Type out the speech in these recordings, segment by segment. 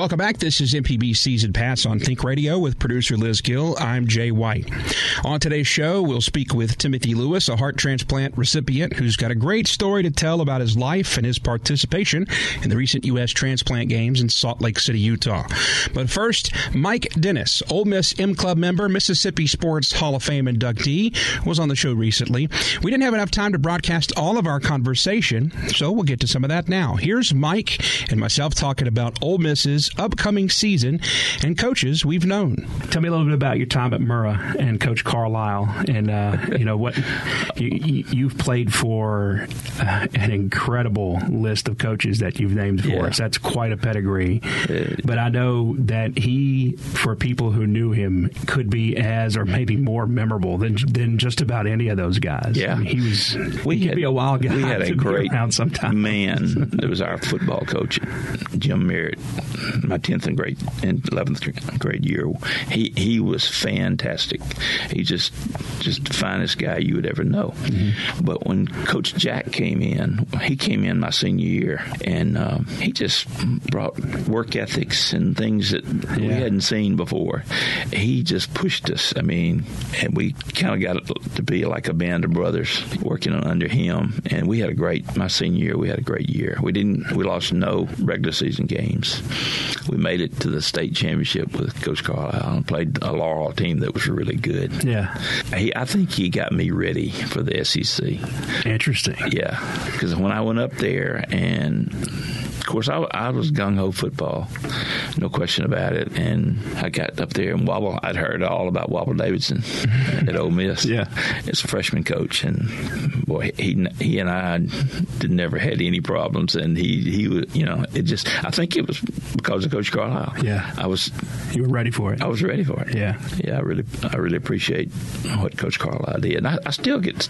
Welcome back. This is MPB Season Pass on Think Radio with producer Liz Gill. I'm Jay White. On today's show, we'll speak with Timothy Lewis, a heart transplant recipient who's got a great story to tell about his life and his participation in the recent U.S. transplant games in Salt Lake City, Utah. But first, Mike Dennis, Ole Miss M Club member, Mississippi Sports Hall of Fame inductee, was on the show recently. We didn't have enough time to broadcast all of our conversation, so we'll get to some of that now. Here's Mike and myself talking about Ole Miss's upcoming season and coaches we've known. Tell me a little bit about your time at Murrah and Coach Carlisle, and uh, you know what you, you've played for uh, an incredible list of coaches that you've named for Yeah. us. That's quite a pedigree. But I know that he, for people who knew him, could be as or maybe more memorable than than just about any of those guys. Yeah. I mean, he was. We he could be a wild guy. We had a great man that was our football coach, Jim Merritt. My tenth and grade and eleventh grade year, he he was fantastic. He just just the finest guy you would ever know. Mm-hmm. But when Coach Jack came in, he came in my senior year, and um, he just brought work ethics and things that we hadn't seen before. He just pushed us. I mean, and we kind of got it to be like a band of brothers working under him. And we had a great. My senior year, we had a great year. We didn't. We lost no regular season games. We made it to the state championship with Coach Carlisle and played a Laurel team that was really good. Yeah, He, I think he got me ready for the SEC. interesting. Yeah, because when I went up there, and of course I, I was gung ho football, no question about it. And I got up there and Wobble. I'd heard all about Wobble Davidson at Ole Miss. Yeah. as a freshman coach, and boy, he he and I did never had any problems. And he he was, you know, it just I think it was because of Coach Carlisle. Yeah. I was You were ready for it. I was ready for it. Yeah. yeah. I really, I really appreciate what Coach Carlisle did. And I, I still get.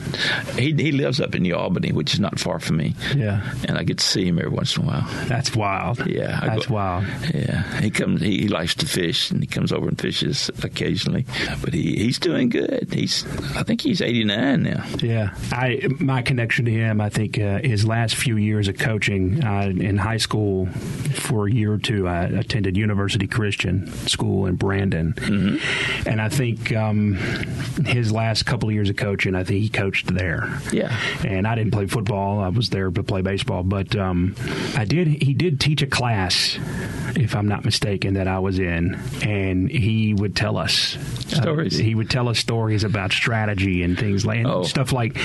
He he lives up in New Albany, which is not far from me. Yeah. and I get to see him every once in a while. That's wild. Yeah, I That's go- wild. Yeah, he comes. He, he likes to fish, and he comes over and fishes occasionally. But he, he's doing good. He's. I think he's eighty nine now. Yeah, I my connection to him, I think uh, his last few years of coaching uh, in high school for a year or two, I attended University Christian School in Brandon, Mm-hmm. and I think um, his last couple of years of coaching, I think he coached there. Yeah. and I didn't play football; I was there to play baseball, but um, I did. He did teach a class, if I'm not mistaken, that I was in, and he would tell us uh, Stories. he would tell us stories about strategy and things like and Oh. stuff like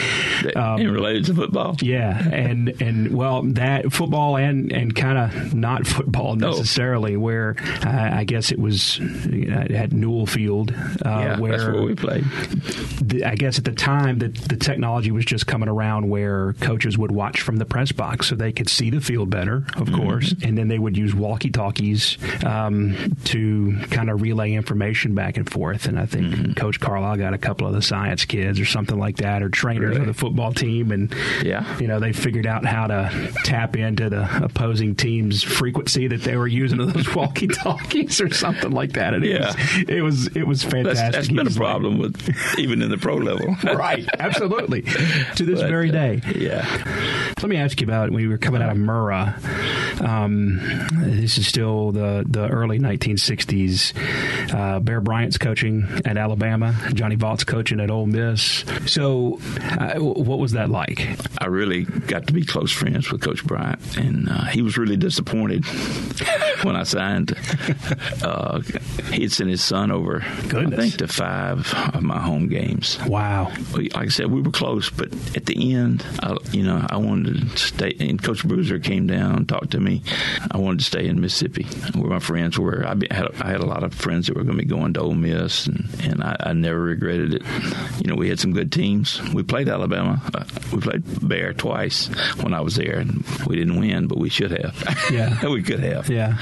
um, and related to football. yeah, and and well, that football and and kind of not football No. necessarily. Where uh, I guess it was uh, at Newell Field, uh, yeah, where that's where we played. the, I guess at the time that the technology was just coming around, where coaches would watch from the press box so they could see the field better, of Mm-hmm. course, and then they would use walkie talkies um, to kind of relay information back and forth. And I think Mm-hmm. Coach Carlisle got a couple of the science kids or something like that, or trainers Really? of the football team, and Yeah. you know they figured out how to tap into the opposing team's frequency that they were using of those walkie talkies or something like that. And Yeah. it was it was it was fantastic. That's, that's been a was like- problem with even in the pro level. right, absolutely. To this But, very uh, day. yeah. Let me ask you about when you were coming out of Murrah. Um, this is still the, the early 1960s. Uh, Bear Bryant's coaching at Alabama. Johnny Vaught's coaching at Ole Miss. So, uh, what was that like? I really got to be close friends with Coach Bryant, and uh, he was really disappointed when I signed. Uh, he had sent his son over, Goodness. I think, to five of my home games. Wow. Like I said, we were close, but at the end, I, you know, I wanted to stay. And Coach Bruiser came down, talked to me I wanted to stay in Mississippi, where my friends were. I, had, I had a lot of friends that were going to be going to Ole Miss, and, and I, I never regretted it. You know, we had some good teams. We played Alabama. Uh, we played Bear twice when I was there, and we didn't win, but we should have. Yeah, we could have. Yeah,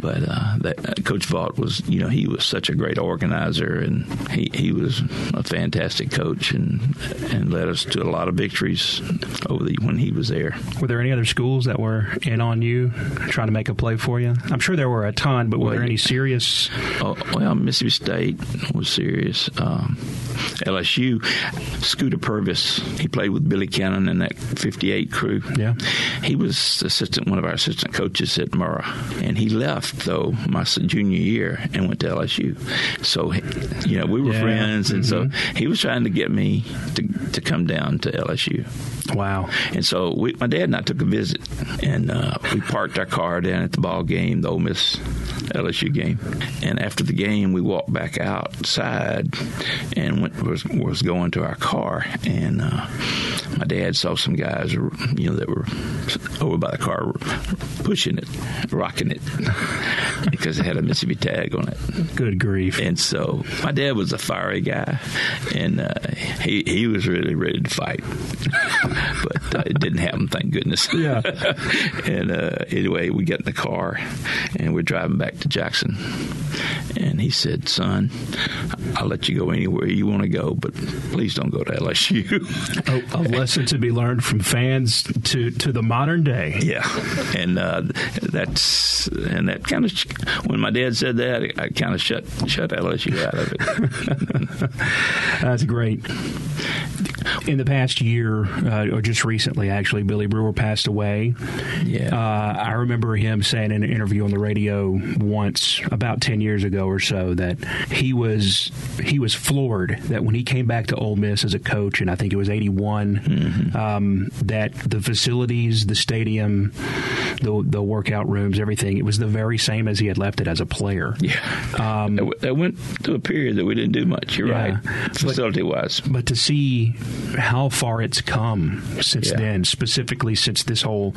but uh, that, uh, Coach Vaught was, you know, he was such a great organizer, and he, he was a fantastic coach, and and led us to a lot of victories over the when he was there. Were there any other schools that were in on you trying to make a play for you? I'm sure there were a ton, but were well, there any serious? Oh, well, Mississippi State was serious. Um, LSU, Scooter Purvis, he played with Billy Cannon in that 58 crew. Yeah. He was assistant, one of our assistant coaches at Murrah. And he left, though, my junior year and went to LSU. So, you know, we were yeah. friends. And mm-hmm. so he was trying to get me to, to come down to LSU. Wow. And so we, my dad and I took a visit, and uh, we parked our car down at the ball game, the Ole Miss LSU game. And after the game, we walked back outside and went, was, was going to our car. And uh, my dad saw some guys, you know, that were over by the car pushing it, rocking it, because it had a Mississippi tag on it. Good grief. And so my dad was a fiery guy, and uh, he, he was really ready to fight. but uh, it didn't happen, thank goodness. Yeah. and uh, anyway, we get in the car and we're driving back to Jackson. And he said, Son, I'll let you go anywhere you want to go, but please don't go to LSU. a, a, lesson to be learned from fans to, to the modern day. Yeah. And uh, that's, and that kind of, when my dad said that, I kind of shut, shut LSU out of it. that's great. In the past year, uh, or just recently, actually, Billy Brewer passed away. Yeah. Uh, I remember him saying in an interview on the radio once, about ten years ago or so, that he was he was floored that when he came back to Ole Miss as a coach, and I think it was eighty one, mm mm-hmm. um, that the facilities, the stadium, the the workout rooms, everything, it was the very same as he had left it as a player. Yeah. Um, went through a period that we didn't do much. You're yeah. right, facility wise. But to see how far it's come since yeah. then, specifically since this whole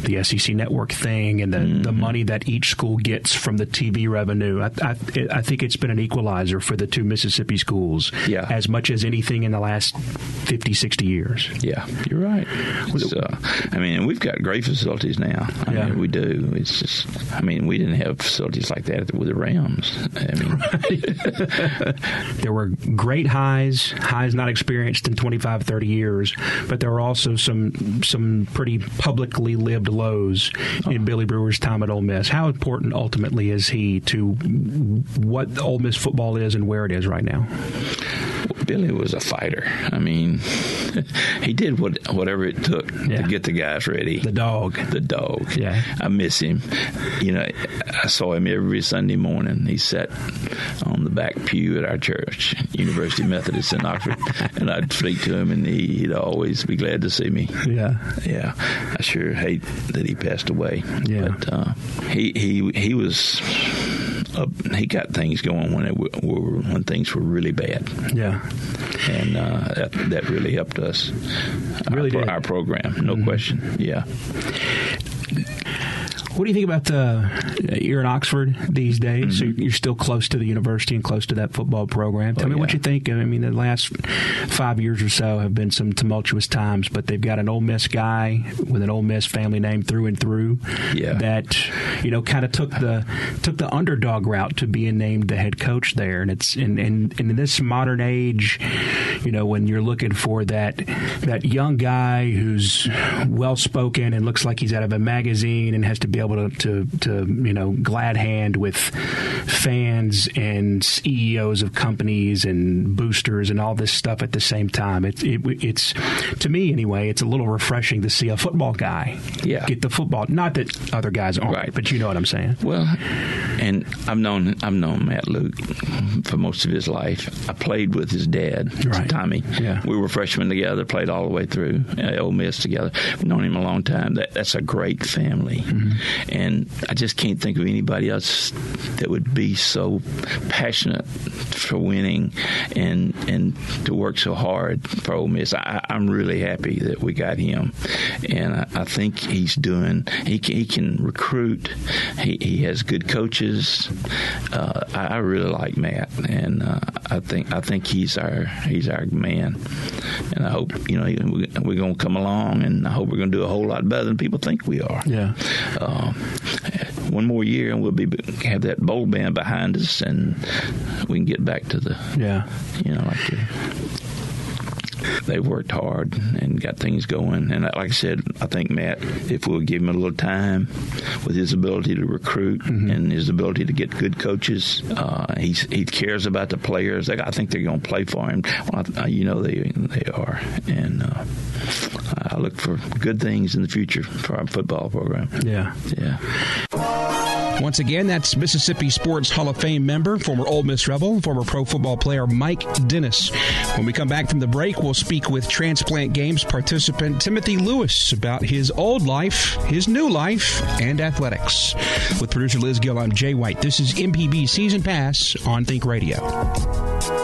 the SEC network thing and the, mm-hmm. the money that each school gets from the TV revenue. I, I, I, think it's been an equalizer for the two Mississippi schools yeah. as much as anything in the last 50, 60 years. Yeah, you're right. Uh, I mean, we've got great facilities now. I yeah. mean, we do. It's just, I mean, we didn't have facilities like that with the Rams. I mean, there were great highs, highs not experienced in 25, 30 years, but there were also some some pretty publicly lived lows in uh-huh. Billy Brewer's time at Ole Miss. How important ultimately is he to what Ole Miss football is and where it is right now? Billy was a fighter. I mean, he did what whatever it took yeah. to get the guys ready. The dog. The dog. Yeah. I miss him. You know, I saw him every Sunday morning. He sat on the back pew at our church, University Methodist in Oxford, and I'd to him, and he, would always be glad to see me. Yeah. Yeah. I sure hate that he passed away. Yeah. But uh, he he he was uh, he got things going when it were, when things were really bad. Yeah, and uh, that, that really helped us. Really our, our program, no mm-hmm. question. Yeah. What do you think about the? You're in Oxford these days. Mm-hmm. So you're still close to the university and close to that football program. Tell oh, me yeah. what you think. I mean, the last five years or so have been some tumultuous times, but they've got an Ole Miss guy with an Ole Miss family name through and through. Yeah. That you know kind of took the took the underdog route to being named the head coach there, and it's in in, in this modern age, you know, when you're looking for that that young guy who's well spoken and looks like he's out of a magazine and has to be able to, to, to you know glad hand with fans and CEOs of companies and boosters and all this stuff at the same time. It, it, it's to me anyway. It's a little refreshing to see a football guy yeah. get the football. Not that other guys aren't, right. but you know what I'm saying. Well, and I've known I've known Matt Luke for most of his life. I played with his dad, right. Tommy. Yeah. We were freshmen together, played all the way through uh, Ole Miss together. We've known him a long time. That, that's a great family. Mm-hmm and I just can't think of anybody else that would be so passionate for winning and and to work so hard for Ole Miss. I, am really happy that we got him, and I, I think he's doing. He can, he can recruit. He, he has good coaches. Uh, I, I, really like Matt, and uh, I think I think he's our he's our man, and I hope you know we're going to come along, and I hope we're going to do a whole lot better than people think we are. Yeah. Uh, one more year, and we'll be have that bowl band behind us, and we can get back to the yeah, you know, like the they've worked hard and got things going. And like I said, I think Matt, if we'll give him a little time with his ability to recruit mm-hmm. and his ability to get good coaches, uh, he cares about the players. I think they're going to play for him. Well, I, you know they they are, and uh, I look for good things in the future for our football program. Yeah, yeah. Once again, that's Mississippi Sports Hall of Fame member, former Ole Miss Rebel, former pro football player Mike Dennis. When we come back from the break, we'll speak with Transplant Games participant Timothy Lewis about his old life, his new life, and athletics. With producer Liz Gill, I'm Jay White. This is MPB Season Pass on Think Radio.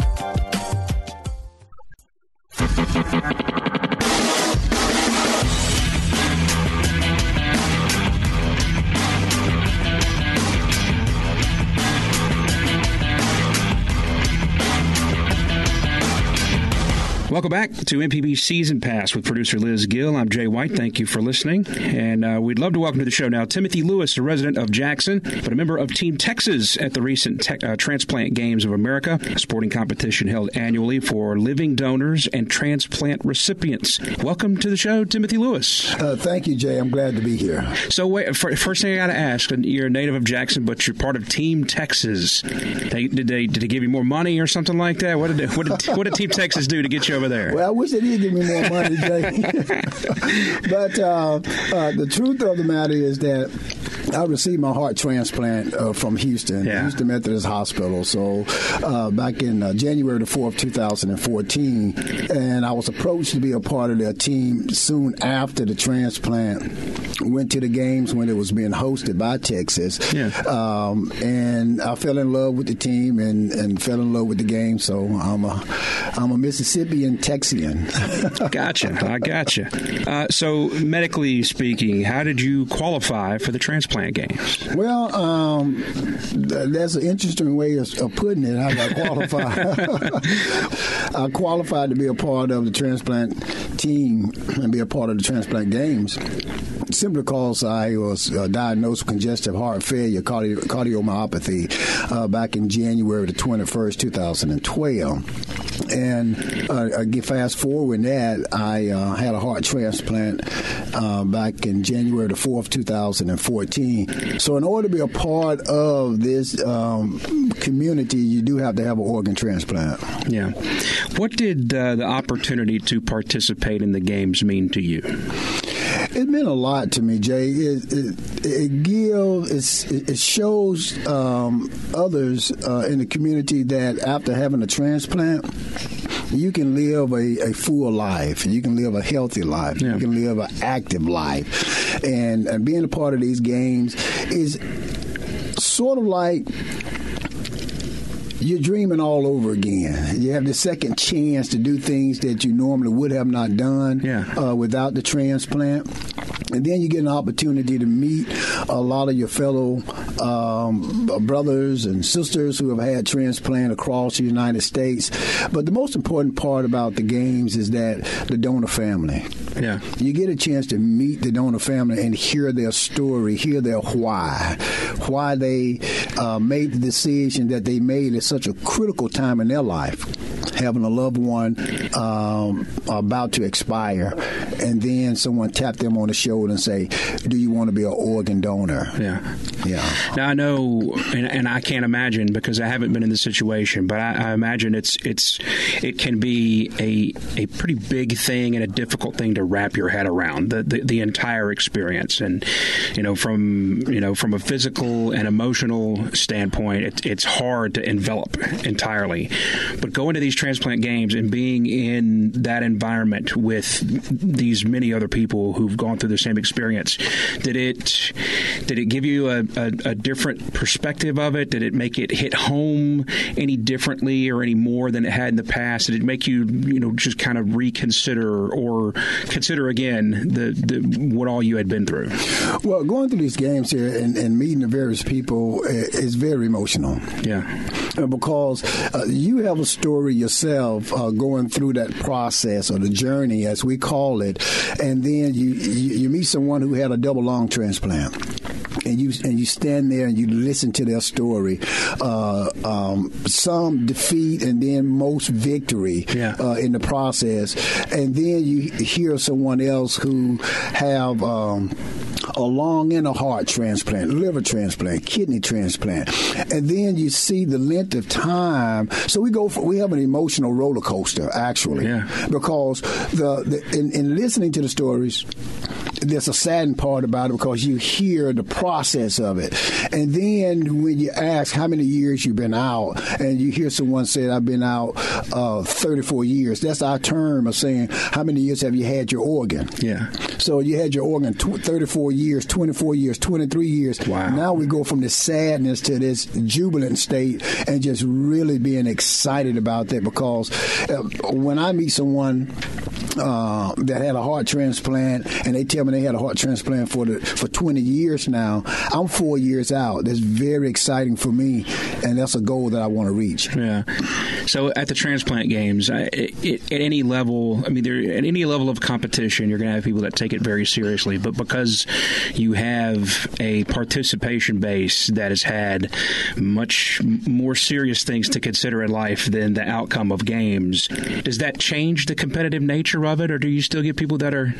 Back to MPB Season Pass with producer Liz Gill. I'm Jay White. Thank you for listening. And uh, we'd love to welcome to the show now Timothy Lewis, a resident of Jackson, but a member of Team Texas at the recent te- uh, Transplant Games of America, a sporting competition held annually for living donors and transplant recipients. Welcome to the show, Timothy Lewis. Uh, thank you, Jay. I'm glad to be here. So, wait, first thing I got to ask you're a native of Jackson, but you're part of Team Texas. They, did, they, did they give you more money or something like that? What did, they, what did, what did Team Texas do to get you over there? Well, wish they did give me more money, Jay. but uh, uh, the truth of the matter is that I received my heart transplant uh, from Houston, yeah. Houston Methodist Hospital. So uh, back in uh, January the 4th, 2014, and I was approached to be a part of their team soon after the transplant. Went to the games when it was being hosted by Texas. Yeah. Um, and I fell in love with the team and, and fell in love with the game. So I'm a I'm a Mississippian Gotcha. I gotcha. Uh, so medically speaking, how did you qualify for the transplant? games? Well, um, that's an interesting way of, of putting it. How I qualified. I qualified to be a part of the transplant team and be a part of the transplant games simply because I was uh, diagnosed with congestive heart failure, cardio- cardiomyopathy, uh, back in January the 21st, 2012. And uh, I fast forward that, I uh, had a heart transplant uh, back in January the 4th, 2014. So, in order to be a part of this um, community, you do have to have an organ transplant. Yeah. What did uh, the opportunity to participate in the games mean to you? It meant a lot to me, Jay. It, it, it gives, it shows um, others uh, in the community that after having a transplant, you can live a, a full life. You can live a healthy life. Yeah. You can live an active life. And, and being a part of these games is sort of like you're dreaming all over again. You have the second chance to do things that you normally would have not done yeah. uh, without the transplant. And then you get an opportunity to meet a lot of your fellow um, brothers and sisters who have had transplant across the United States. But the most important part about the games is that the donor family. Yeah. You get a chance to meet the donor family and hear their story, hear their why, why they uh, made the decision that they made at such a critical time in their life, having a loved one um, about to expire, and then someone tap them on the shoulder and say, "Do you want to be an organ donor?" Yeah. Yeah. Now I know, and, and I can't imagine because I haven't been in this situation, but I, I imagine it's it's it can be a a pretty big thing and a difficult thing to wrap your head around the, the, the entire experience, and you know from you know from a physical and emotional standpoint, it, it's hard to envelop entirely. But going to these transplant games and being in that environment with these many other people who've gone through the same experience, did it did it give you a, a, a different perspective of it? Did it make it hit home any differently or any more than it had in the past? Did it make you you know just kind of reconsider or consider again the, the what all you had been through? Well, going through these games here and, and meeting the various people is very emotional. Yeah. Uh, because uh, you have a story yourself uh, going through that process or the journey, as we call it, and then you, you, you meet someone who had a double lung transplant and you and you stand there and you listen to their story. Uh, um, some defeat and then most victory yeah. uh, in the process, and then you hear someone else who have. Um, a lung and a heart transplant, liver transplant, kidney transplant, and then you see the length of time. So we go for we have an emotional roller coaster actually, yeah. because the, the in, in listening to the stories, there's a saddened part about it because you hear the process of it. And then when you ask how many years you've been out, and you hear someone say, I've been out uh, 34 years, that's our term of saying, how many years have you had your organ? Yeah. So you had your organ tw- 34 years, 24 years, 23 years. Wow. Now we go from this sadness to this jubilant state and just really being excited about that because uh, when I meet someone uh, that had a heart transplant, and they tell me they had a heart transplant for the for 20 years now. I'm four years out. That's very exciting for me, and that's a goal that I want to reach. Yeah. So at the transplant games, I, it, at any level, I mean, there at any level of competition, you're going to have people that take it very seriously. But because you have a participation base that has had much more serious things to consider in life than the outcome of games, does that change the competitive nature of it, or do you still get people that are,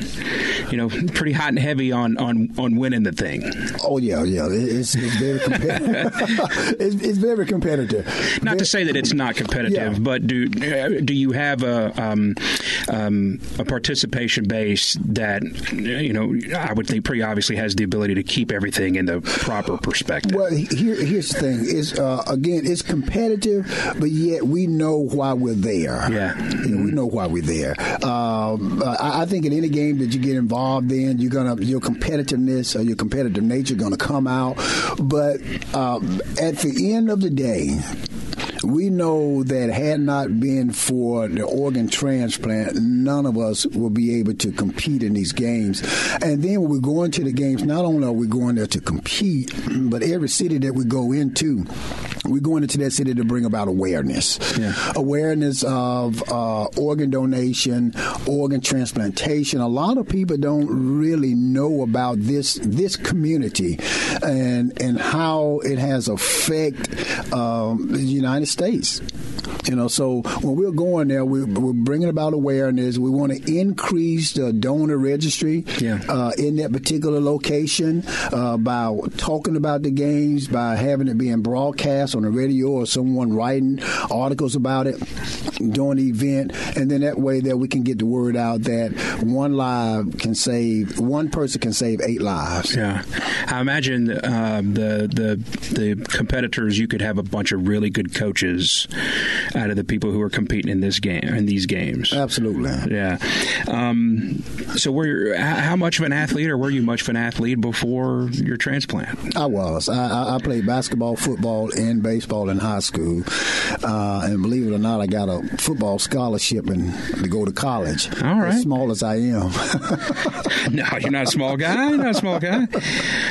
you know, pretty hot and heavy on on, on winning the thing? Oh yeah, yeah, it's, it's very competitive. it's, it's, very competitive. Not very, to say that it's not competitive, yeah. but do do you have a um, um, a participation base that you know I would think pretty obviously has the ability to keep everything in the proper perspective? Well, here, here's the thing: is uh, again, it's competitive, but yet we know why we're there. Yeah, you know, we know why we're there. Um, I, think in any game that you get involved in, you're gonna your competitiveness or your competitive nature going to come out. But um, at the end of the day, we know that had not been for the organ transplant, none of us will be able to compete in these games. And then when we go into the games, not only are we going there to compete, but every city that we go into, we're going into that city to bring about awareness. Yeah. Awareness of uh, organ donation, organ transplantation. A lot of people don't really know about this this community and and how it has affect um, the United States. You know, so when we're going there, we, are bringing about awareness. We want to increase the donor registry yeah. uh, in that particular location uh, by talking about the games, by having it being broadcast on the radio or someone writing articles about it during the event, and then that way that we can get the word out that one live can save one person can save eight lives. Yeah, I imagine uh, the the the competitors you could have a bunch of really good coaches out of the people who are competing in this game in these games. Absolutely. Yeah. Um, so, were how much of an athlete, or were you much of an athlete before your transplant? I was. I, I played basketball, football, and baseball in high school, uh, and believe it or not, I got a football scholarship and to go to college. All right. As small as I am. no, you're not a small guy. You're not a small guy.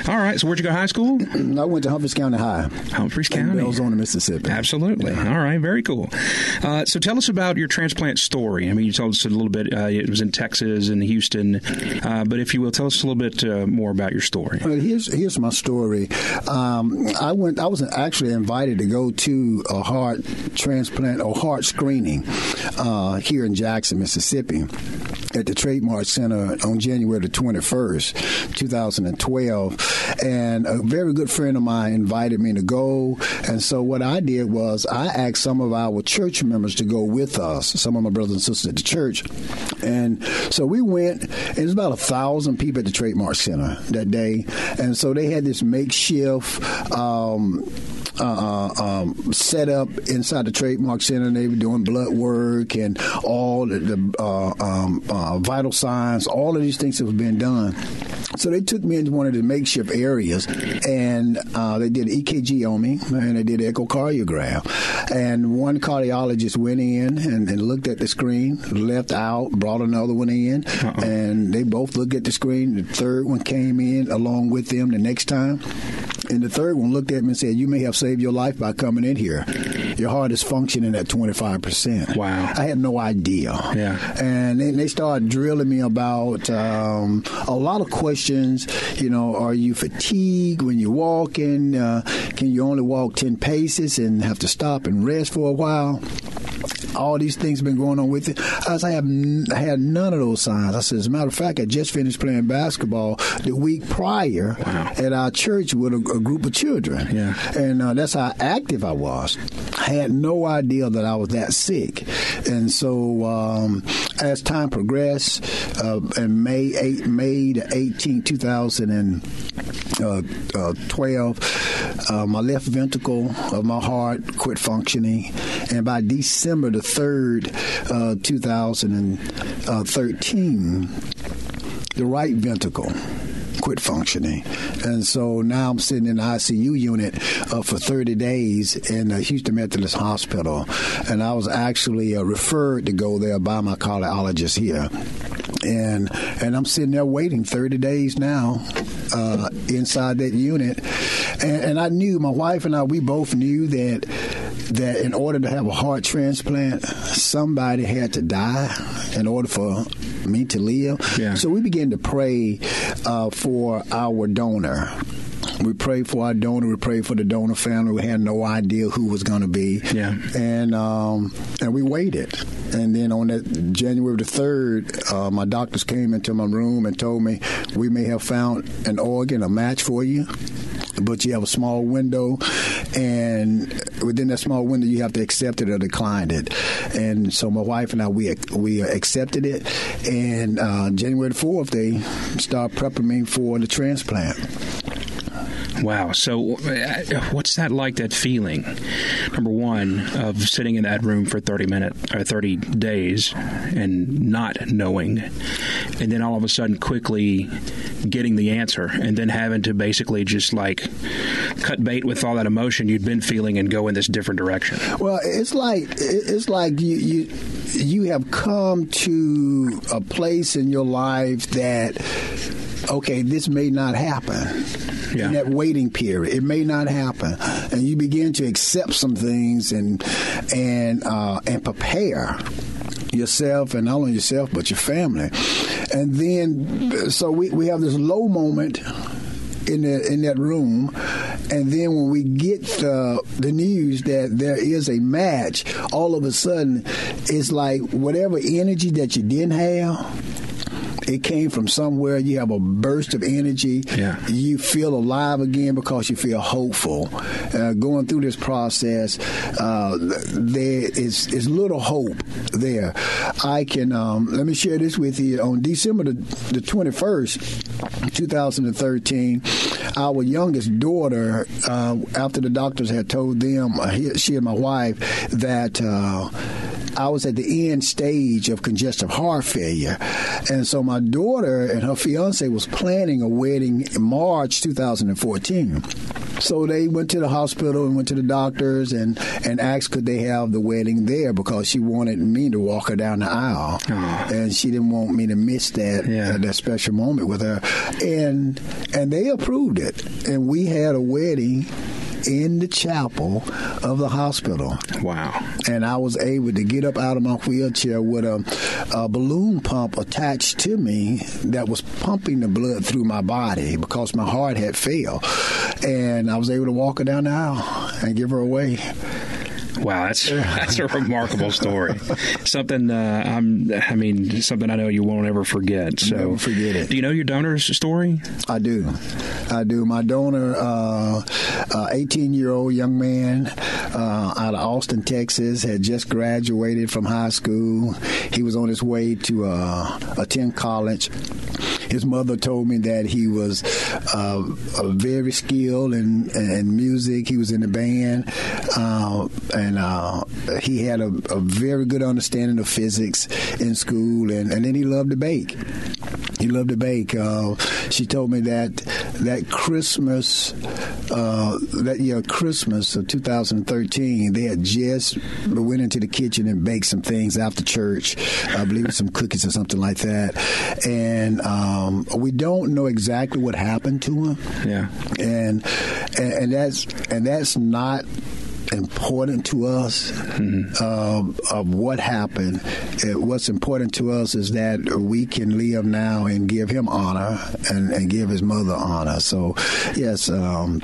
All right. So, where'd you go to high school? I went to Humphreys County High. Humphreys County, Belzoni, Mississippi. Absolutely. All right. Very cool. Uh, so, tell us about your transplant story. I mean, you told us a little bit. Uh, it was in Texas and Houston, uh, but if you will, tell us a little bit uh, more about your story. Well, here's here's my story. Um, I went. I was actually invited to go to a heart transplant or heart screening uh, here in Jackson, Mississippi at the Trade Mart Center on January the 21st, 2012. And a very good friend of mine invited me to go. And so what I did was I asked some of our church members to go with us, some of my brothers and sisters at the church. And so we went, and it was about a thousand people at the Trade Mart Center that day. And so they had this makeshift, um, uh, uh, um, set up inside the Trade Mart center. They were doing blood work and all the, the uh, um, uh, vital signs, all of these things that were being done. So they took me into one of the makeshift areas, and uh, they did EKG on me, and they did echocardiogram. And one cardiologist went in and, and looked at the screen, left out, brought another one in, Uh-oh. and they both looked at the screen. The third one came in along with them the next time. And the third one looked at me and said, You may have saved your life by coming in here. Your heart is functioning at 25%. Wow. I had no idea. Yeah. And they, they started drilling me about um, a lot of questions. You know, are you fatigued when you're walking? Uh, can you only walk 10 paces and have to stop and rest for a while? All these things been going on with it. I, was, I have n- had none of those signs. I said, as a matter of fact, I just finished playing basketball the week prior wow. at our church with a, a group of children. Yeah. And uh, that's how active I was. I had no idea that I was that sick. And so um, as time progressed, uh, in May 8, May the 18, 2012, uh, my left ventricle of my heart quit functioning. And by December the 3rd, uh, 2013, the right ventricle quit functioning. And so now I'm sitting in the ICU unit uh, for 30 days in the Houston Methodist Hospital. And I was actually uh, referred to go there by my cardiologist here. And and I'm sitting there waiting 30 days now uh, inside that unit. And, and I knew, my wife and I, we both knew that that in order to have a heart transplant, somebody had to die in order for me to live. Yeah. So we began to pray uh, for our donor. We prayed for our donor. We prayed for the donor family. We had no idea who was going to be. Yeah. And um, and we waited. And then on that January the third, uh, my doctors came into my room and told me we may have found an organ, a match for you but you have a small window, and within that small window, you have to accept it or decline it. And so my wife and I we we accepted it, and uh, January fourth, they start prepping me for the transplant. Wow. So, uh, what's that like? That feeling, number one, of sitting in that room for thirty minutes or thirty days and not knowing, and then all of a sudden quickly getting the answer, and then having to basically just like cut bait with all that emotion you'd been feeling and go in this different direction. Well, it's like it's like you you you have come to a place in your life that okay, this may not happen. Yeah. In that waiting period, it may not happen, and you begin to accept some things and and uh, and prepare yourself and not only yourself but your family, and then so we, we have this low moment in the, in that room, and then when we get the the news that there is a match, all of a sudden it's like whatever energy that you didn't have it came from somewhere. You have a burst of energy. Yeah. You feel alive again because you feel hopeful. Uh, going through this process, uh, there is, is little hope there. I can, um, let me share this with you. On December the, the 21st, 2013, our youngest daughter, uh, after the doctors had told them, uh, he, she and my wife, that uh, I was at the end stage of congestive heart failure. And so my daughter and her fiance was planning a wedding in March 2014. So they went to the hospital and went to the doctors and, and asked could they have the wedding there because she wanted me to walk her down the aisle. And she didn't want me to miss that Yeah. uh, that special moment with her. And and they approved it. And we had a wedding in the chapel of the hospital Wow. and I was able to get up out of my wheelchair with a, a balloon pump attached to me that was pumping the blood through my body because my heart had failed. And I was able to walk her down the aisle and give her away. Wow, that's that's a remarkable story. Something uh, I'm, I mean, something I know you won't ever forget. So Never forget it. Do you know your donor's story? I do. I do. My donor, uh, uh, 18 year old young man uh, out of Austin, Texas, had just graduated from high school. He was on his way to uh, attend college. His mother told me that he was uh, uh, very skilled in, in music. He was in the band, uh, and uh, he had a, a very good understanding of physics in school. And, and then he loved to bake. He loved to bake. Uh, she told me that that Christmas, uh, that year Christmas of 2013, they had just went into the kitchen and baked some things after church. I believe some cookies or something like that. And um, we don't know exactly what happened to him. Yeah. And and, and that's and that's not important to us um, of what happened. Uh, what's important to us is that we can live now and give him honor and, and give his mother honor. So, yes, um,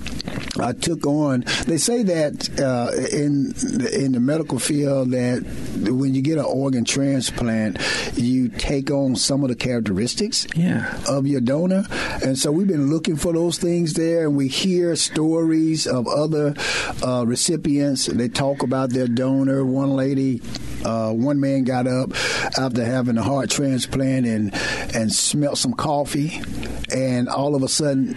I took on. They say that uh, in in the medical field that when you get an organ transplant, you take on some of the characteristics Yeah. of your donor. And so we've been looking for those things there, and we hear stories of other uh, recipients. They talk about their donor. One lady, uh, one man got up after having a heart transplant and and smelt some coffee, and all of a sudden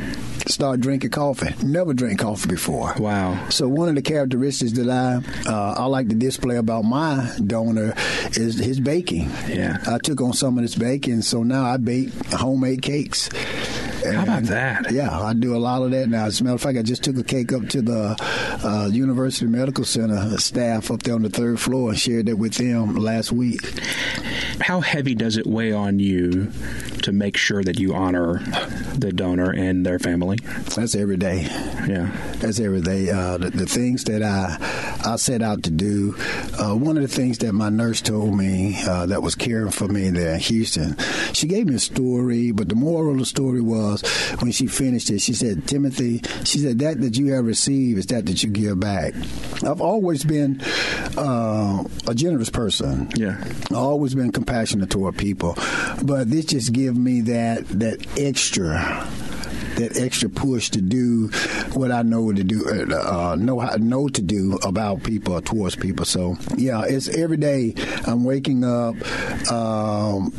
started drinking coffee. Never drank coffee before. Wow. So one of the characteristics that I uh, I like to display about my donor is his baking. Yeah. I took on some of his baking, so now I bake homemade cakes. How about that? Yeah, I do a lot of that now. As a matter of fact, I just took a cake up to the uh, University Medical Center staff up there on the third floor and shared that with them last week. How heavy does it weigh on you to make sure that you honor the donor and their family? That's every day. Yeah. That's every day. Uh, the, the things that I I set out to do. Uh, one of the things that my nurse told me uh, that was caring for me there in Houston, she gave me a story, but the moral of the story was when she finished it, she said, Timothy, she said, that that you have received is that that you give back. I've always been uh, a generous person. Yeah. I've always been compassionate toward people, but this just give me that that extra that extra push to do what I know to do, uh, know how know to do about people towards people. So yeah, it's every day I'm waking up, um,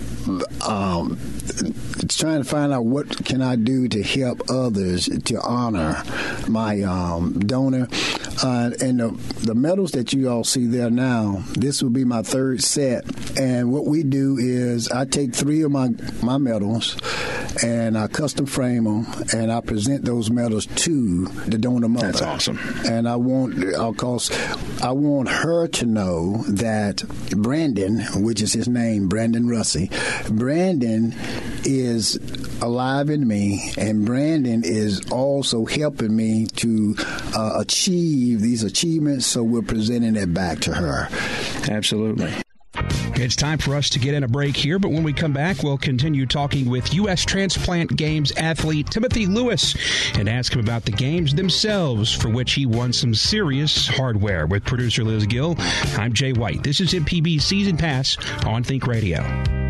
um, trying to find out what can I do to help others to honor my um, donor. Uh, and the, the medals that you all see there now, this will be my third set. And what we do is I take three of my, my medals and I custom frame them and I present those medals to the donor mother. That's awesome. And I want, of course, I want her to know that Brandon, which is his name, Brandon Russey, Brandon is alive in me, and Brandon is also helping me to uh, achieve these achievements. So we're presenting it back to her. Absolutely. It's time for us to get in a break here, but when we come back, we'll continue talking with U.S. Transplant Games athlete Timothy Lewis and ask him about the games themselves, for which he won some serious hardware. With producer Liz Gill, I'm Jay White. This is MPB Season Pass on Think Radio.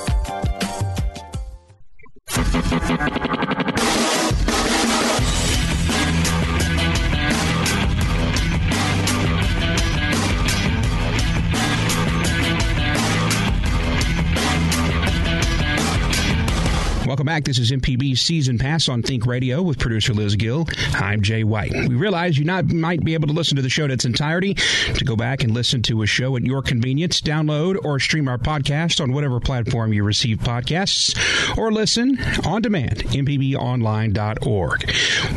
Back. This is MPB Season Pass on Think Radio with producer Liz Gill. I'm Jay White. We realize you not might be able to listen to the show in its entirety. To go back and listen to a show at your convenience, download or stream our podcast on whatever platform you receive podcasts, or listen on demand. MPBOnline.org.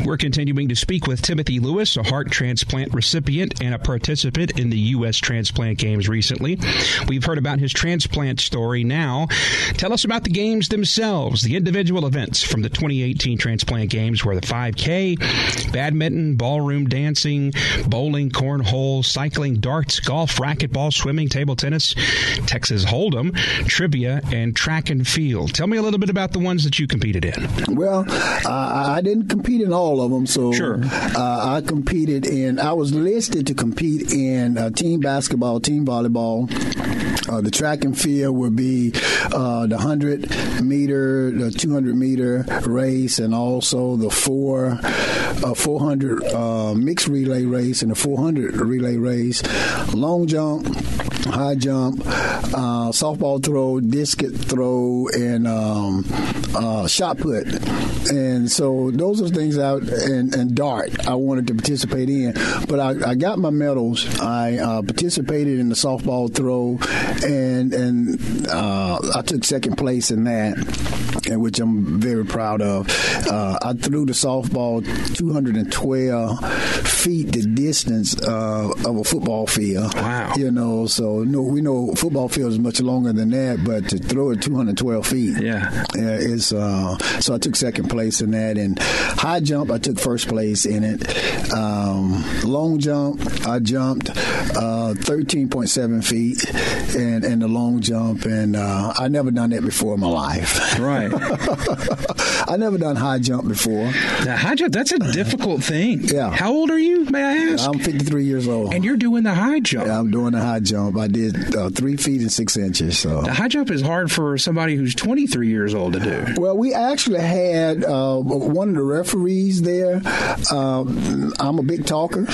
We're continuing to speak with Timothy Lewis, a heart transplant recipient and a participant in the U.S. transplant games recently. We've heard about his transplant story. Now, tell us about the games themselves. The individual events from the 2018 transplant games were the 5K, badminton, ballroom dancing, bowling, cornhole, cycling, darts, golf, racquetball, swimming, table tennis, Texas Hold'em, trivia, and track and field. Tell me a little bit about the ones that you competed in. Well, uh, I didn't compete in all of them, so Sure. uh, I competed in. I was listed to compete in uh, team basketball, team volleyball. Uh, the track and field will be uh, the 100 meter, the 200 meter race, and also the four, uh, 400 uh, mixed relay race and the 400 relay race, long jump, high jump, uh, softball throw, disc throw, and um, uh, shot put. And so those are things out and, and dart I wanted to participate in. But I, I got my medals. I uh, participated in the softball throw, and and uh, I took second place in that. And which I'm very proud of. Uh, I threw the softball 212 feet the distance uh, of a football field. Wow. You know, so no, we know football field is much longer than that, but to throw it 212 feet, Yeah. yeah, is uh, so I took second place in that, and high jump I took first place in it. Um, long jump I jumped uh, 13.7 feet, and and the long jump, and uh, I never done that before in my life. Right. I never done high jump before. Now, high jump, that's a difficult thing. Yeah. How old are you, may I ask? I'm 53 years old. and you're doing the high jump. yeah, I'm doing the high jump. I did uh, three feet and six inches. So The high jump is hard for somebody who's 23 years old to do. Well, we actually had uh, one of the referees there. Um, I'm a big talker,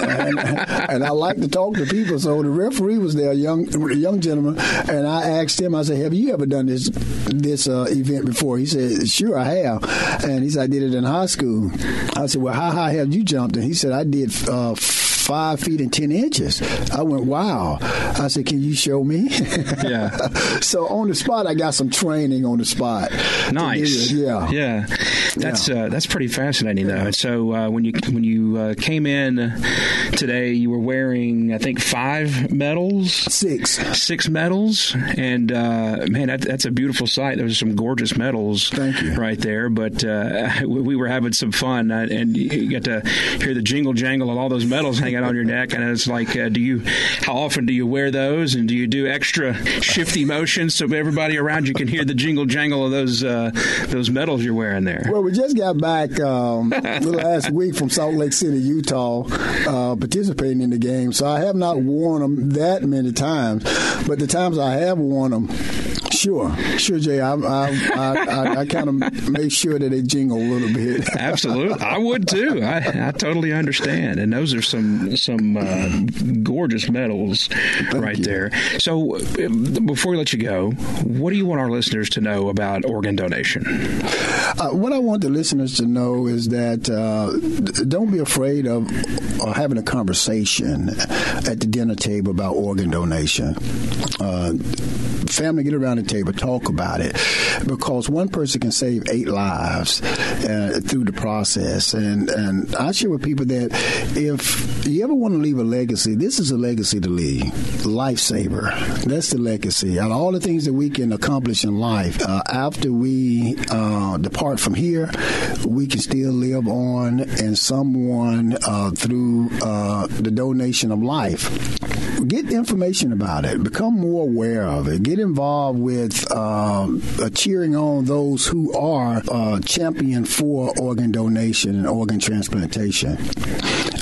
and, and I like to talk to people. So the referee was there, a young a young gentleman, and I asked him. I said, "Have you ever done this this uh, event before?" He said, "Sure, I have." And he said, "I did it in high school." I said, "Well, how high have you jumped?" And he said, "I did." Uh, Five feet and ten inches. I went, wow. I said, "Can you show me?" Yeah. so on the spot, I got some training on the spot. Nice. Yeah. Yeah. That's Uh, that's pretty fascinating though. So uh, when you when you uh, came in today, you were wearing I think five medals. Six. Six medals, and uh, man, that, that's a beautiful sight. Those are some gorgeous medals, Thank you. right there. But uh, we we were having some fun, uh, and you got to hear the jingle jangle of all those medals hanging on your neck. And it's like, uh, do you? How often do you wear those? And do you do extra shifty motions so everybody around you can hear the jingle jangle of those uh, those medals you're wearing there? Well, we just got back um, last week from Salt Lake City, Utah, uh, participating in the game. So I have not worn them that many times, but the times I have worn them, sure, sure, Jay, I, I, I, I, I kind of make sure that they jingle a little bit. Absolutely, I would too. I, I totally understand, and those are some some uh, gorgeous medals right you. there. So, uh, before we let you go, what do you want our listeners to know about organ donation? Uh, what I want the listeners to know is that uh, don't be afraid of uh, having a conversation at the dinner table about organ donation. Uh, family, get around the table, talk about it, because one person can save eight lives uh, through the process. And and I share with people that if you ever want to leave a legacy, this is a legacy to leave. Lifesaver. That's the legacy. Of all the things that we can accomplish in life, uh, after we uh, depart from here, we can still live on, and someone uh, through uh, the donation of life. Get information about it. Become more aware of it. Get involved with uh, cheering on those who are uh, champion for organ donation and organ transplantation.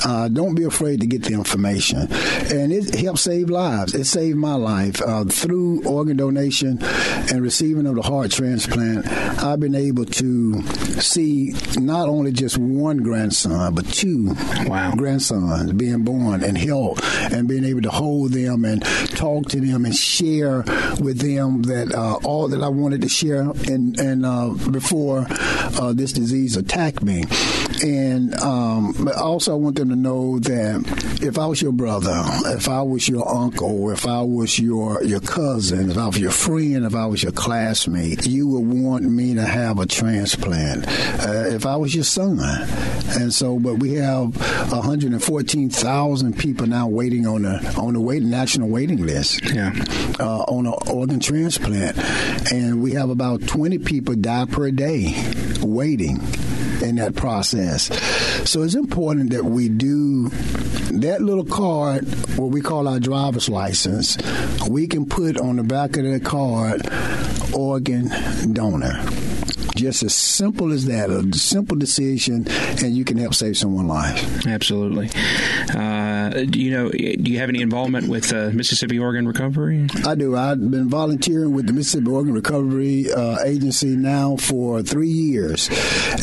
Uh, don't be afraid to get the information, and it helps save lives. It saved my life uh, through organ donation and receiving of the heart transplant. I've been able to see not only just one grandson, but two wow. grandsons being born and health, and being able to hold them and talk to them and share with them that uh, all that I wanted to share and and uh, before uh, this disease attacked me. And um, also, I want them to know that if I was your brother, if I was your uncle, if I was your your cousin, if I was your friend, if I was your classmate, you would want me to have a transplant. Uh, if I was your son, and so, but we have 114,000 people now waiting on the on the waiting national waiting list. Yeah. Uh, on an organ transplant, and we have about 20 people die per day waiting in that process. So it's important that we do that little card, what we call our driver's license, we can put on the back of that card organ donor. Just as simple as that, a simple decision, and you can help save someone's life. Absolutely. Uh, do you know? Do you have any involvement with uh, Mississippi Organ Recovery? I do. I've been volunteering with the Mississippi Organ Recovery uh, Agency now for three years,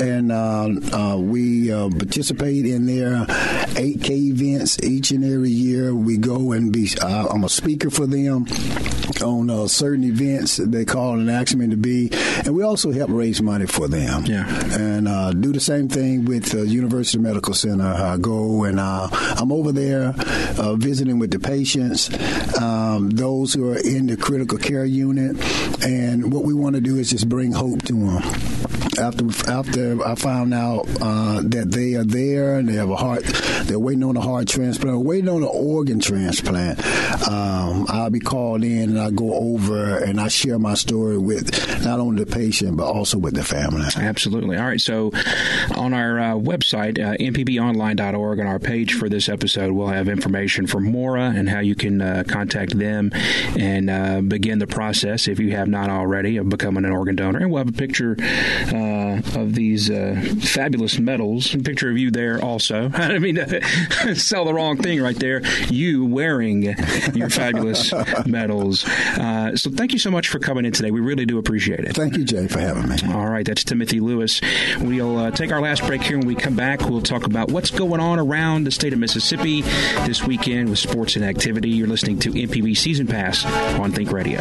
and uh, uh, we uh, participate in their 8K events each and every year. We go and be. I'm a speaker for them on certain events they call and ask me to be, and we also help raise money for them. Yeah. And uh, do the same thing with the University Medical Center. I go and uh, I'm over there uh, visiting with the patients, um, those who are in the critical care unit, and what we want to do is just bring hope to them after after I found out uh, that they are there and they have a heart, they're waiting on a heart transplant, waiting on an organ transplant. Um, I'll be called in and I go over and I share my story with not only the patient but also with the family. Absolutely. All right. So on our uh, website, uh, mpbonline.org, on our page for this episode, we'll have information for Mora and how you can uh, contact them and uh, begin the process if you have not already of becoming an organ donor. And we'll have a picture uh, of these uh, fabulous medals. A picture of you there also. I mean, sell the wrong thing right there. You wearing your fabulous medals. Uh, so thank you so much for coming in today. We really do appreciate it. Thank you, Jay, for having me. All right, that's Timothy Lewis. We'll uh, take our last break here. When we come back, we'll talk about what's going on around the state of Mississippi this weekend with sports and activity. You're listening to MPB Season Pass on Think Radio.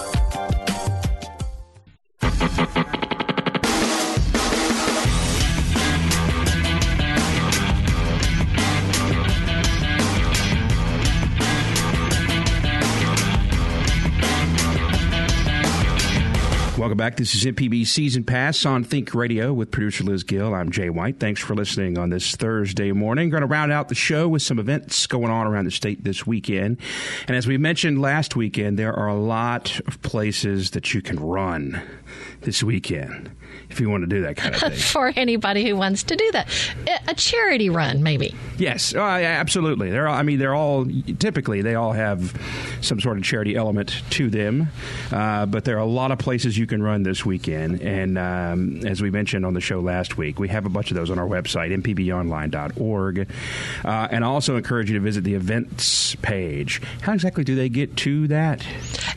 Back. This is MPB Season Pass on Think Radio with producer Liz Gill. I'm Jay White. Thanks for listening on this Thursday morning. Going to round out the show with some events going on around the state this weekend. And as we mentioned last weekend, there are a lot of places that you can run this weekend if you want to do that kind of thing. For anybody who wants to do that, a charity run, maybe. Yes, uh, absolutely. They're all, I mean, they're all typically they all have some sort of charity element to them, uh, but there are a lot of places you can run this weekend, and um, as we mentioned on the show last week, we have a bunch of those on our website, mpbonline.org. Uh, and I also encourage you to visit the events page. How exactly do they get to that?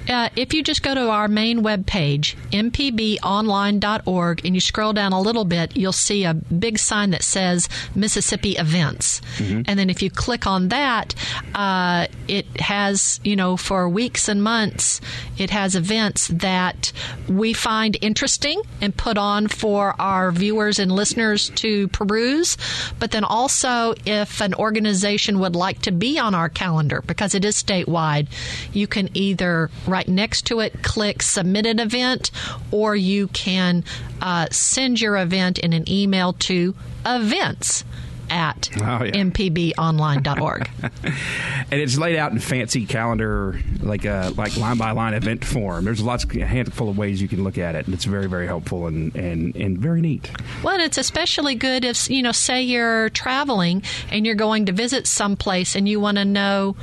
Uh, if you just go to our main web page, mpbonline.org, and you scroll down a little bit, you'll see a big sign that says Mississippi Events. Mm-hmm. And then if you click on that, uh, it has, you know, for weeks and months, it has events that we find interesting and put on for our viewers and listeners to peruse. But then also, if an organization would like to be on our calendar, because it is statewide, you can either right next to it click submit an event, or you can uh, send your event in an email to events at oh, yeah. mpbonline.org. and it's laid out in fancy calendar, like a like line by line event form. There's lots, a handful of ways you can look at it, and it's very very helpful and and and very neat. Well, it's especially good if you know, say you're traveling and you're going to visit someplace and you want to know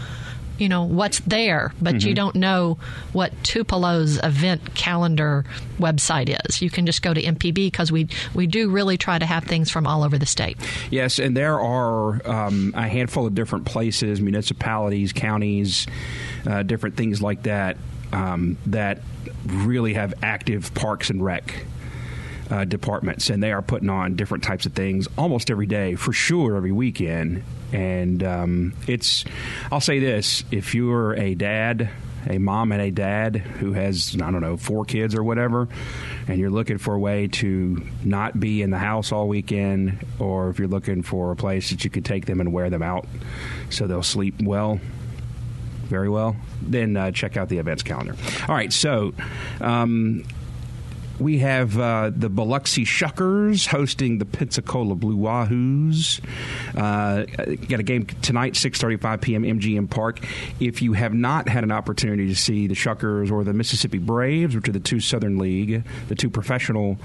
you know what's there, but mm-hmm. you don't know what Tupelo's event calendar website is. You can just go to MPB because we we do really try to have things from all over the state. Yes, and there are um, a handful of different places, municipalities, counties, uh, different things like that um, that really have active parks and rec uh, departments, and they are putting on different types of things almost every day, for sure, every weekend. And um, it's, I'll say this: if you're a dad, a mom and a dad who has I don't know four kids or whatever, and you're looking for a way to not be in the house all weekend, or if you're looking for a place that you could take them and wear them out so they'll sleep well, very well, then uh, check out the events calendar. All right, so. Um, we have uh, the Biloxi Shuckers hosting the Pensacola Blue Wahoos. Uh, got a game tonight, 6:35 p.m. MGM Park. If you have not had an opportunity to see the Shuckers or the Mississippi Braves, which are the two Southern League, the two professional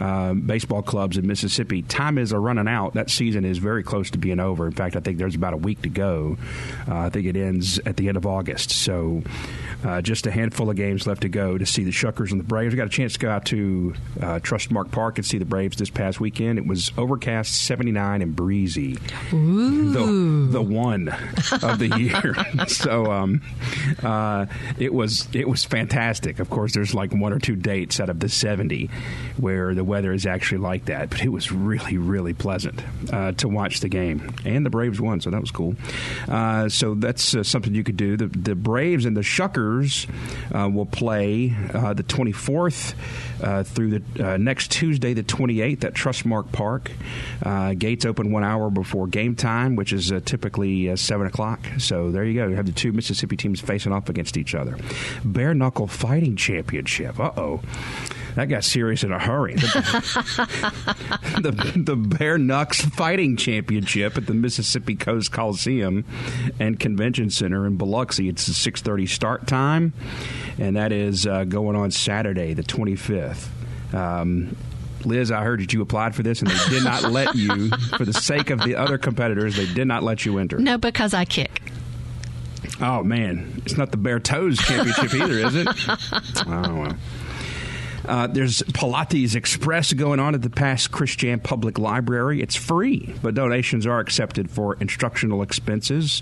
uh, baseball clubs in Mississippi, time is a running out. That season is very close to being over. In fact, I think there's about a week to go. Uh, I think it ends at the end of August. So, uh, just a handful of games left to go to see the Shuckers and the Braves. We got a chance to go out to uh, Trustmark Park and see the Braves this past weekend. It was overcast, 79, and breezy. Ooh. The, the one of the year. so um, uh, it was it was fantastic. Of course, there's like one or two dates out of the 70 where the weather is actually like that, but it was really really pleasant uh, to watch the game. And the Braves won, so that was cool. Uh, so that's uh, something you could do. The, the Braves and the Shuckers uh, will play the 24th uh, through the uh, next Tuesday, the 28th, at Trustmark Park. Uh, gates open one hour before game time, which is uh, typically uh, 7 o'clock. So there you go. You have the two Mississippi teams facing off against each other. Bare Knuckle Fighting Championship. Uh oh that got serious in a hurry. The, the, the Bare Knucks Fighting Championship at the Mississippi Coast Coliseum and Convention Center in Biloxi. It's a 6:30 start time, and that is uh, going on Saturday, the 25th. Um, Liz, I heard that you applied for this and they did not let you, for the sake of the other competitors, they did not let you enter. No, because I kick. Oh, man. It's not the Bare Toes Championship either, is it? Oh, well. Uh, there's Pilates Express going on at the Pass Christian Public Library. It's free, but donations are accepted for instructional expenses.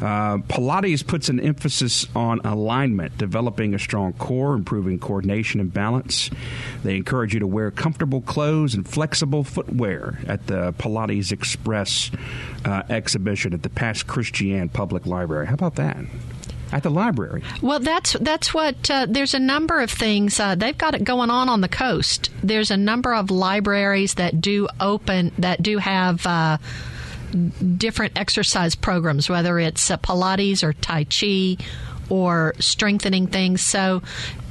Uh, Pilates puts an emphasis on alignment, developing a strong core, improving coordination and balance. They encourage you to wear comfortable clothes and flexible footwear at the Pilates Express uh, exhibition at the Pass Christian Public Library. How about that? At the library. Well, that's that's what uh, there's a number of things uh, they've got it going on on the coast. There's a number of libraries that do open that do have. Uh, different exercise programs, whether it's uh, Pilates or Tai Chi or strengthening things. So,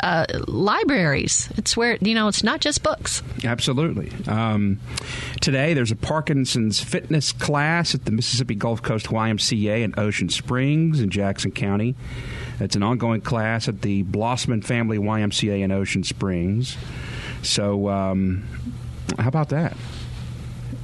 uh, libraries, it's where, you know, it's not just books. Absolutely. Um, today, there's a Parkinson's fitness class at the Mississippi Gulf Coast YMCA in Ocean Springs in Jackson County. It's an ongoing class at the Blossman Family YMCA in Ocean Springs. So, um, how about that?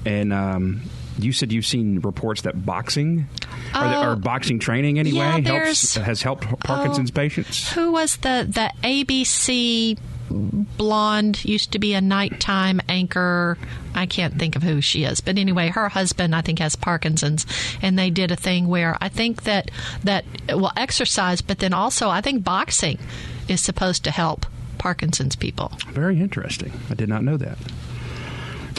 And um, you said you've seen reports that boxing or, or, oh, boxing training anyway yeah, helps, has helped Parkinson's oh, patients. Who was the the ABC blonde, used to be a nighttime anchor. I can't think of who she is, but anyway, her husband I think has Parkinson's, and they did a thing where I think that that well exercise, but then also I think boxing is supposed to help Parkinson's people. Very interesting. I did not know that.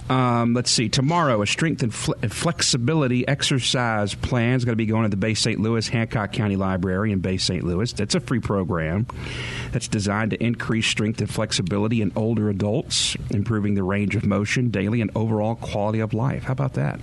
Um, let's see. Tomorrow, a strength and fle- flexibility exercise plan is going to be going to the Bay St. Louis Hancock County Library in Bay St. Louis. That's a free program that's designed to increase strength and flexibility in older adults, improving the range of motion daily and overall quality of life. How about that?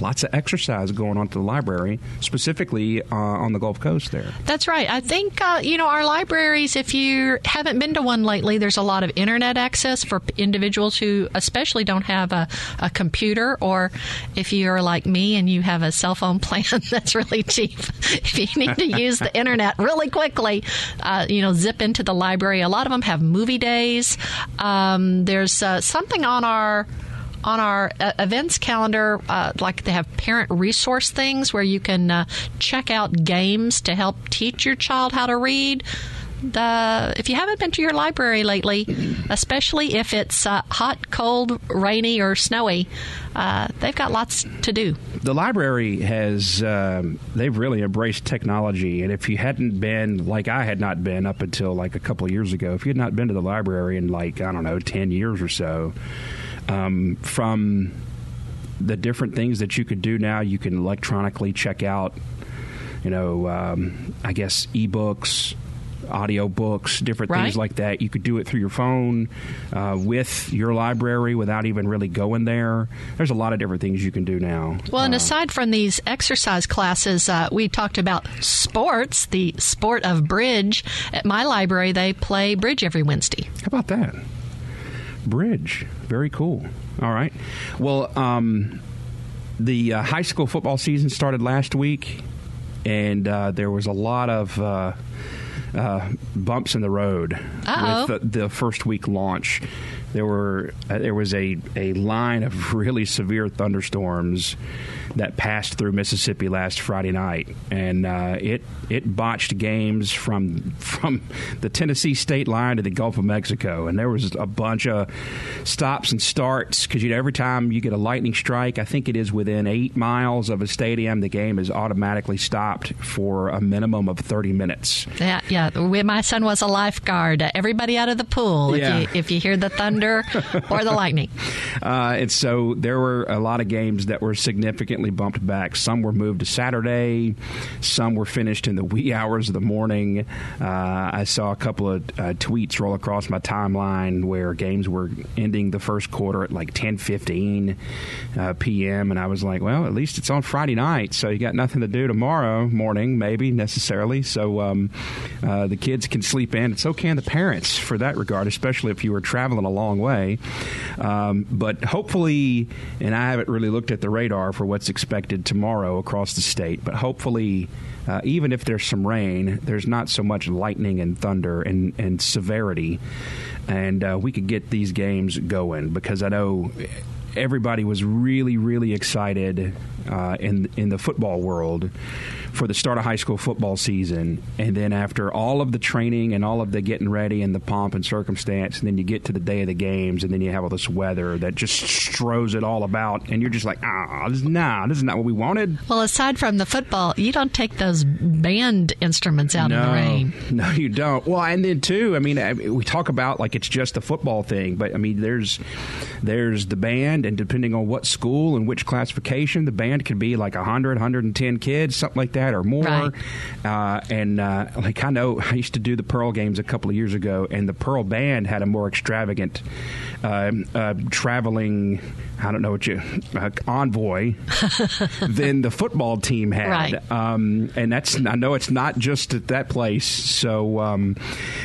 Lots of exercise going on at the library, specifically uh, on the Gulf Coast there. That's right. I think, uh, you know, our libraries, if you haven't been to one lately, there's a lot of internet access for individuals who especially don't have a, a computer, or if you're like me and you have a cell phone plan that's really cheap, if you need to use the internet really quickly, uh, you know, zip into the library. A lot of them have movie days. Um, there's uh, something on our on our uh, events calendar, uh, like they have parent resource things where you can uh, check out games to help teach your child how to read. The, if you haven't been to your library lately, especially if it's uh, hot, cold, rainy, or snowy, uh, they've got lots to do. The library has, um, they've really embraced technology. And if you hadn't been, like I had not been up until like a couple of years ago, if you had not been to the library in like, I don't know, 10 years or so, um, from the different things that you could do now. You can electronically check out, you know, um, I guess ebooks, audio books, different right. things like that. You could do it through your phone uh, with your library without even really going there. There's a lot of different things you can do now. Well, and uh, aside from these exercise classes, uh, we talked about sports, the sport of bridge. At my library, they play bridge every Wednesday. How about that? Bridge. Very cool. All right. Well, um, the uh, high school football season started last week, and uh, there was a lot of. Uh, uh bumps in the road Uh-oh. with the, the, first week launch. There were uh, there was a, a line of really severe thunderstorms that passed through Mississippi last Friday night, and uh, it it botched games from from the Tennessee state line to the Gulf of Mexico, and there was a bunch of stops and starts because you know every time you get a lightning strike, I think it is within eight miles of a stadium, the game is automatically stopped for a minimum of thirty minutes. Yeah, yeah. My son was a lifeguard. Everybody out of the pool if Yeah. you if you hear the thunder or the lightning. Uh, and so there were a lot of games that were significantly bumped back. Some were moved to Saturday, some were finished in the wee hours of the morning. Uh, I saw a couple of uh, tweets roll across my timeline where games were ending the first quarter at like 10:15 uh, p.m. and I was like, well, at least it's on Friday night, so you got nothing to do tomorrow morning, maybe necessarily. So um, uh, the kids can sleep in. So can the parents for that regard, especially if you were traveling a long way. Um, but hopefully, and I haven't really looked at the radar for what's expected tomorrow across the state, but hopefully. Uh, even if there's some rain, there's not so much lightning and thunder and, and severity, and uh, we could get these games going because I know everybody was really, really excited uh, in in the football world for the start of high school football season, and then after all of the training and all of the getting ready and the pomp and circumstance, and then you get to the day of the games, and then you have all this weather that just strows it all about, and you're just like, ah, this, nah, this is not what we wanted. Well, aside from the football, you don't take those band instruments out no, in the rain. No, you don't. Well, and then too, I mean, I- we talk about like it's just the football thing, but I mean, there's there's the band, and depending on what school and which classification, the band could be like 100, 110 kids, something like that, or more. Right. Uh, and uh, like I know, I used to do the Pearl games a couple of years ago, and the Pearl band had a more extravagant uh, uh, traveling. I don't know what you uh, envoy than the football team had. Right. Um, and that's I know it's not just at that place. So, um,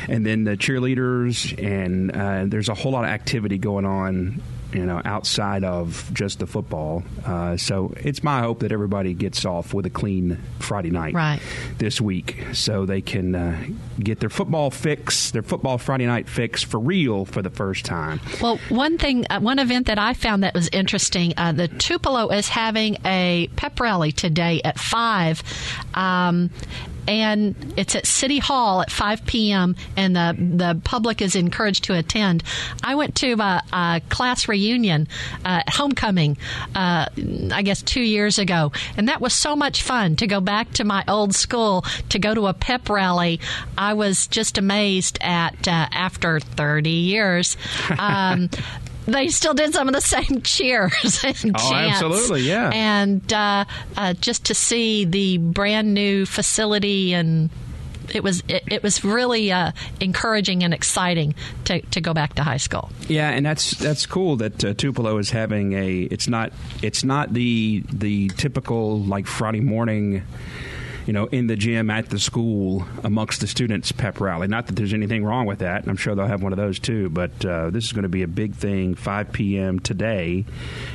and then the cheerleaders, and uh, there's a whole lot of activity going on. You know, outside of just the football. Uh, so it's my hope that everybody gets off with a clean Friday night Right. this week, so they can uh, get their football fix, their football Friday night fix for real for the first time. Well, one thing, uh, one event that I found that was interesting, uh, the Tupelo is having a pep rally today at five. Um, and it's at City Hall at 5 p.m. and the the public is encouraged to attend. I went to a, a class reunion, uh, homecoming, uh, I guess two years ago, and that was so much fun to go back to my old school to go to a pep rally. I was just amazed at uh, after 30 years. Um, they still did some of the same cheers and oh, chants. absolutely, yeah. And uh, uh, just to see the brand new facility and it was it, it was really uh, encouraging and exciting to, to go back to high school. Yeah, and that's that's cool that uh, Tupelo is having a. It's not it's not the the typical like Friday morning you know, in the gym at the school amongst the students pep rally. Not that there's anything wrong with that, and I'm sure they'll have one of those too. But uh, this is going to be a big thing, 5 p.m. today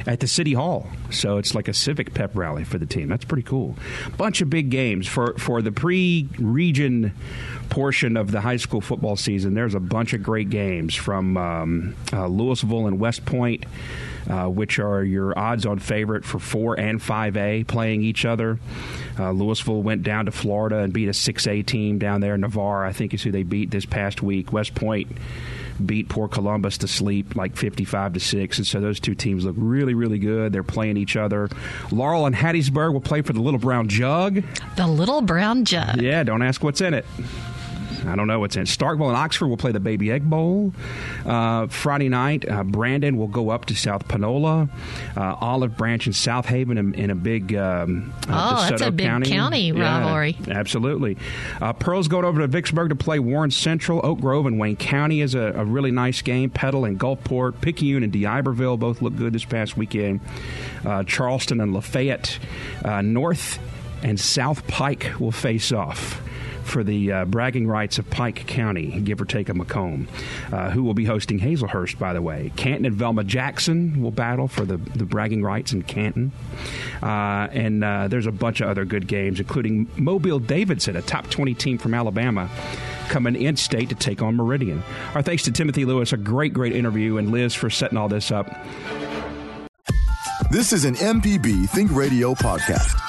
at the city hall. So it's like a civic pep rally for the team. That's pretty cool. Bunch of big games for for the pre-region portion of the high school football season. There's a bunch of great games from um, uh, Louisville and West Point uh, which are your odds on favorite for 4 and 5A playing each other. Uh, Louisville went down to Florida and beat a 6A team down there. Navarre, I think, is who they beat this past week. West Point beat poor Columbus to sleep like 55 to 6 and so those two teams look really really good they're playing each other laurel and hattiesburg will play for the little brown jug the little brown jug yeah don't ask what's in it I don't know what's in. Starkville and Oxford will play the Baby Egg Bowl. Uh, Friday night, uh, Brandon will go up to South Panola. Uh, Olive Branch and Southaven in, in a big um, uh, oh, that's a big county, county rivalry. Yeah, absolutely. Uh, Pearl's going over to Vicksburg to play Warren Central. Oak Grove and Wayne County is a, a really nice game. Petal and Gulfport, Picayune and D'Iberville both look good this past weekend. Uh, Charleston and Lafayette, North and South Pike will face off for the uh, bragging rights of Pike County, give or take a McComb, uh, who will be hosting Hazlehurst, by the way. Canton and Velma Jackson will battle for the, the bragging rights in Canton. Uh, and uh, there's a bunch of other good games, including Mobile Davidson, a top 20 team from Alabama coming in state to take on Meridian. Our thanks to Timothy Lewis, a great, great interview, and Liz for setting all this up. This is an MPB Think Radio podcast.